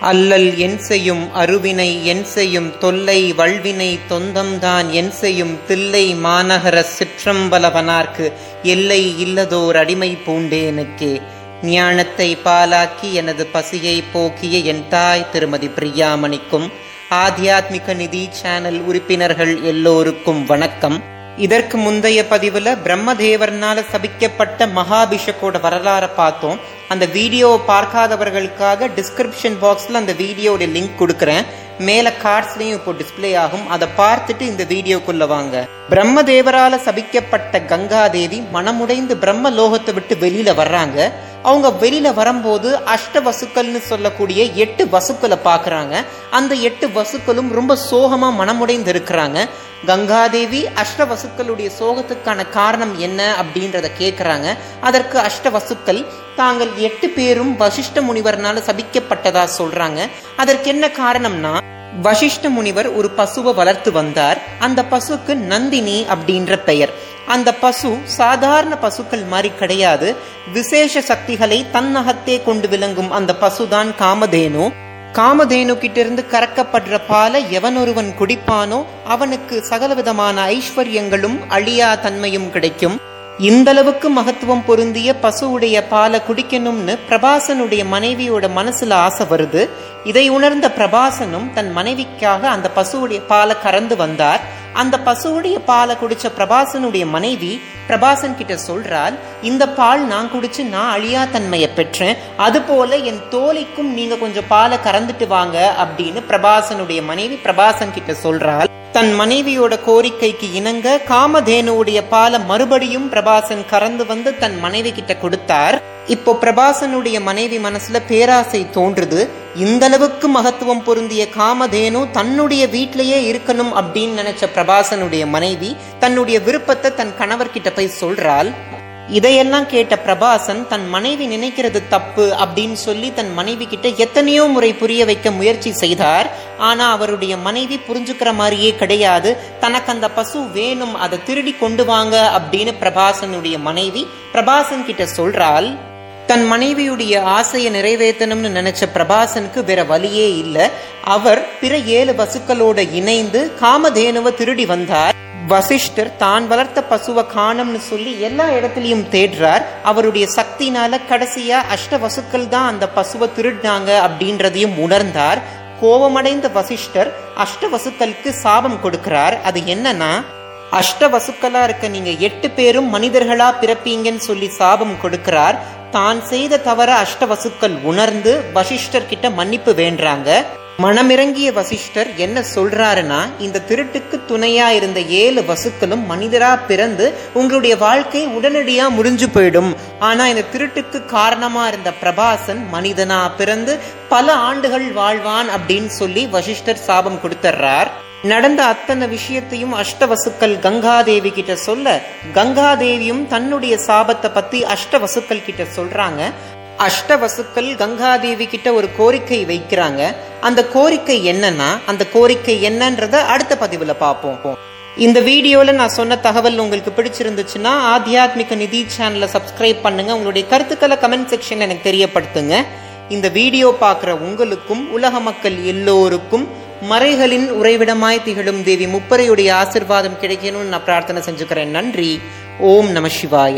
அல்லல் என் செய்யும் அருவினை என் செய்யும் தொல்லை வல்வினை தொந்தம்தான் என் செய்யும் தில்லை மாநகர சிற்றம்பலவனார்க்கு எல்லை இல்லதோர் அடிமை பூண்டேனுக்கே. ஞானத்தை பாலாக்கி எனது பசியை போக்கிய என் தாய் திருமதி பிரியாமணிக்கும் ஆத்தியாத்மிக நிதி சேனல் உறுப்பினர்கள் எல்லோருக்கும் வணக்கம். இதற்கு முந்தைய பதிவுல பிரம்மதேவர்னால சபிக்கப்பட்ட மகாபிஷக்கோட வரலாறை பார்த்தோம். அந்த வீடியோவை பார்க்காதவர்களுக்காக டிஸ்கிரிப்ஷன் பாக்ஸ்ல அந்த வீடியோட லிங்க் கொடுக்குறேன். மேல கார்ட்ஸ்லையும் இப்போ டிஸ்பிளே ஆகும். அதை பார்த்துட்டு இந்த வீடியோக்குள்ள வாங்க. பிரம்மதேவரால சபிக்கப்பட்ட கங்காதேவி மனமுடைந்து பிரம்ம லோகத்தை விட்டு வெளியில வர்றாங்க. அவங்க வெளியில வரும்போது அஷ்ட வசுக்கள்னு சொல்லக்கூடிய எட்டு வசுக்களை பாக்குறாங்க அந்த எட்டு வசுக்களும் ரொம்ப சோகமா மனமுடைந்து இருக்கிறாங்க. கங்காதேவி அஷ்டவசுக்களுடைய சோகத்துக்கான காரணம் என்ன அப்படின்றத கேட்குறாங்க அதற்கு அஷ்ட வசுக்கள் தாங்கள் எட்டு பேரும் வசிஷ்ட முனிவர்னால சபிக்கப்பட்டதா சொல்றாங்க. அதற்கு என்ன காரணம்னா வசிஷ்ட முனிவர் ஒரு பசுவை வளர்த்து வந்தார். அந்த பசுக்கு நந்தினி அப்படின்ற பெயர். அந்த பசு சாதாரண பசுக்கள் மாதிரி கிடையாது. விசேஷ சக்திகளை தன்னகத்தே கொண்டு விளங்கும் அந்த பசுதான் காமதேனு. காமதேனு கிட்ட இருந்து கறக்கப்படுற பாலை எவன் ஒருவன் குடிப்பானோ அவனுக்கு சகலவிதமான ஐஸ்வர்யங்களும் அழியா தன்மையும் கிடைக்கும். இந்த அளவுக்கு மகத்துவம் பொருந்திய பசுவுடைய பாலை குடிக்கணும்னு பிரபாசனுடைய மனைவியோட மனசுல ஆசை வருது. இதை உணர்ந்த பிரபாசனும் தன் மனைவிக்காக அந்த பசுவுடைய பாலை கறந்து வந்தார். அந்த பசுவுடைய பாலை குடிச்ச பிரபாசனுடைய மனைவி பிரபாசன் கிட்ட சொல்றால் இந்த பால் நான் குடிச்சு நான் அழியா தன்மையை பெற்றேன். அது போல என் தோழிக்கும் நீங்க கொஞ்சம் பாலை கறந்துட்டு வாங்க அப்படின்னு பிரபாசனுடைய மனைவி பிரபாசன் கிட்ட சொல்றாள் தன் மனைவியோட கோரிக்கைக்கு இணங்க காமதேனுடைய பால மறுபடியும் பிரபாசன் கறந்து வந்து தன் மனைவி கிட்ட கொடுத்தார். இப்போ பிரபாசனுடைய மனைவி மனசுல பேராசை தோன்றுது. இந்த அளவுக்கு மகத்துவம் பொருந்திய காமதேனு தன்னுடைய வீட்டிலேயே இருக்கணும் அப்படின்னு நினைச்ச பிரபாசனுடைய மனைவி தன்னுடைய விருப்பத்தை தன் கணவர்கிட்ட போய் சொல்றாள். இதையெல்லாம் கேட்ட பிரபாசன் தன் மனைவி நினைக்கிறது தப்பு அப்படின்னு சொல்லி தன் மனைவி கிட்ட எத்தனையோ முறை புரிய வைக்க முயற்சி செய்தார். ஆனா அவருடைய மனைவி புரிஞ்சுக்கிற மாதிரியே கிடையாது. தனக்கு அந்த பசு வேணும் அதை திருடி கொண்டு வாங்க அப்படின்னு பிரபாசனுடைய மனைவி பிரபாசன் கிட்ட சொல்றாள். தன் மனைவியுடைய ஆசையை நிறைவேற்றணும்னு நினைச்ச பிரபாசனுக்கு வேற வழியே இல்லை. அவர் பிற ஏழு பசுக்களோட இணைந்து காமதேனுவை திருடி வந்தார். வசிஷ்டர் தான் வளர்த்த பசுவை காணம்னு சொல்லி எல்லா இடத்துலயும் தேடுறார். அவருடைய சக்தினால கடைசியா அஷ்ட வசுக்கள் தான் அந்த பசுவை திருடினாங்க அப்படின்றதையும் உணர்ந்தார். கோபமடைந்த வசிஷ்டர் அஷ்ட வசுக்களுக்கு சாபம் கொடுக்கிறார். அது என்னன்னா அஷ்ட வசுக்களா இருக்க நீங்க எட்டு பேரும் மனிதர்களா பிறப்பீங்கன்னு சொல்லி சாபம் கொடுக்கிறார். தான் செய்த தவற அஷ்ட வசுக்கள் உணர்ந்து வசிஷ்டர் கிட்ட மன்னிப்பு வேண்டாங்க மனமிறங்கிய வசிஷ்டர் என்ன சொல்றாருன்னா இந்த திருட்டுக்கு துணையா இருந்த ஏழு வசுக்களும் மனிதரா பிறந்து உங்களுடைய வாழ்க்கை உடனடியா முடிஞ்சு போயிடும். ஆனா இந்த திருட்டுக்கு காரணமா இருந்த பிரபாசன் மனிதனா பிறந்து பல ஆண்டுகள் வாழ்வான் அப்படின்னு சொல்லி வசிஷ்டர் சாபம் கொடுத்துட்றார் நடந்த அத்தனை விஷயத்தையும் அஷ்டவசுக்கள் கங்காதேவி கிட்ட சொல்ல கங்காதேவியும் தன்னுடைய சாபத்தை பத்தி அஷ்டவசுக்கள் கிட்ட சொல்றாங்க. அஷ்டவசுக்கள் கங்காதேவி கிட்ட ஒரு கோரிக்கை வைக்கிறாங்க. அந்த கோரிக்கை என்னன்னா அந்த கோரிக்கை என்னன்றத அடுத்த பதிவுல பார்ப்போம். இந்த வீடியோல நான் சொன்ன தகவல் உங்களுக்கு பிடிச்சிருந்துச்சுன்னா ஆத்தியாத்மிக நிதி சேனலை சப்ஸ்கிரைப் பண்ணுங்க. உங்களுடைய கருத்துக்களை கமெண்ட் செக்ஷன்ல எனக்கு தெரியப்படுத்துங்க. இந்த வீடியோ பார்க்குற உங்களுக்கும் உலக மக்கள் எல்லோருக்கும் மறைகளின் உறைவிடமாய் திகழும் தேவி முப்பரையுடைய ஆசிர்வாதம் கிடைக்கணும்னு நான் பிரார்த்தனை செஞ்சுக்கிறேன். நன்றி. ஓம் நம சிவாய.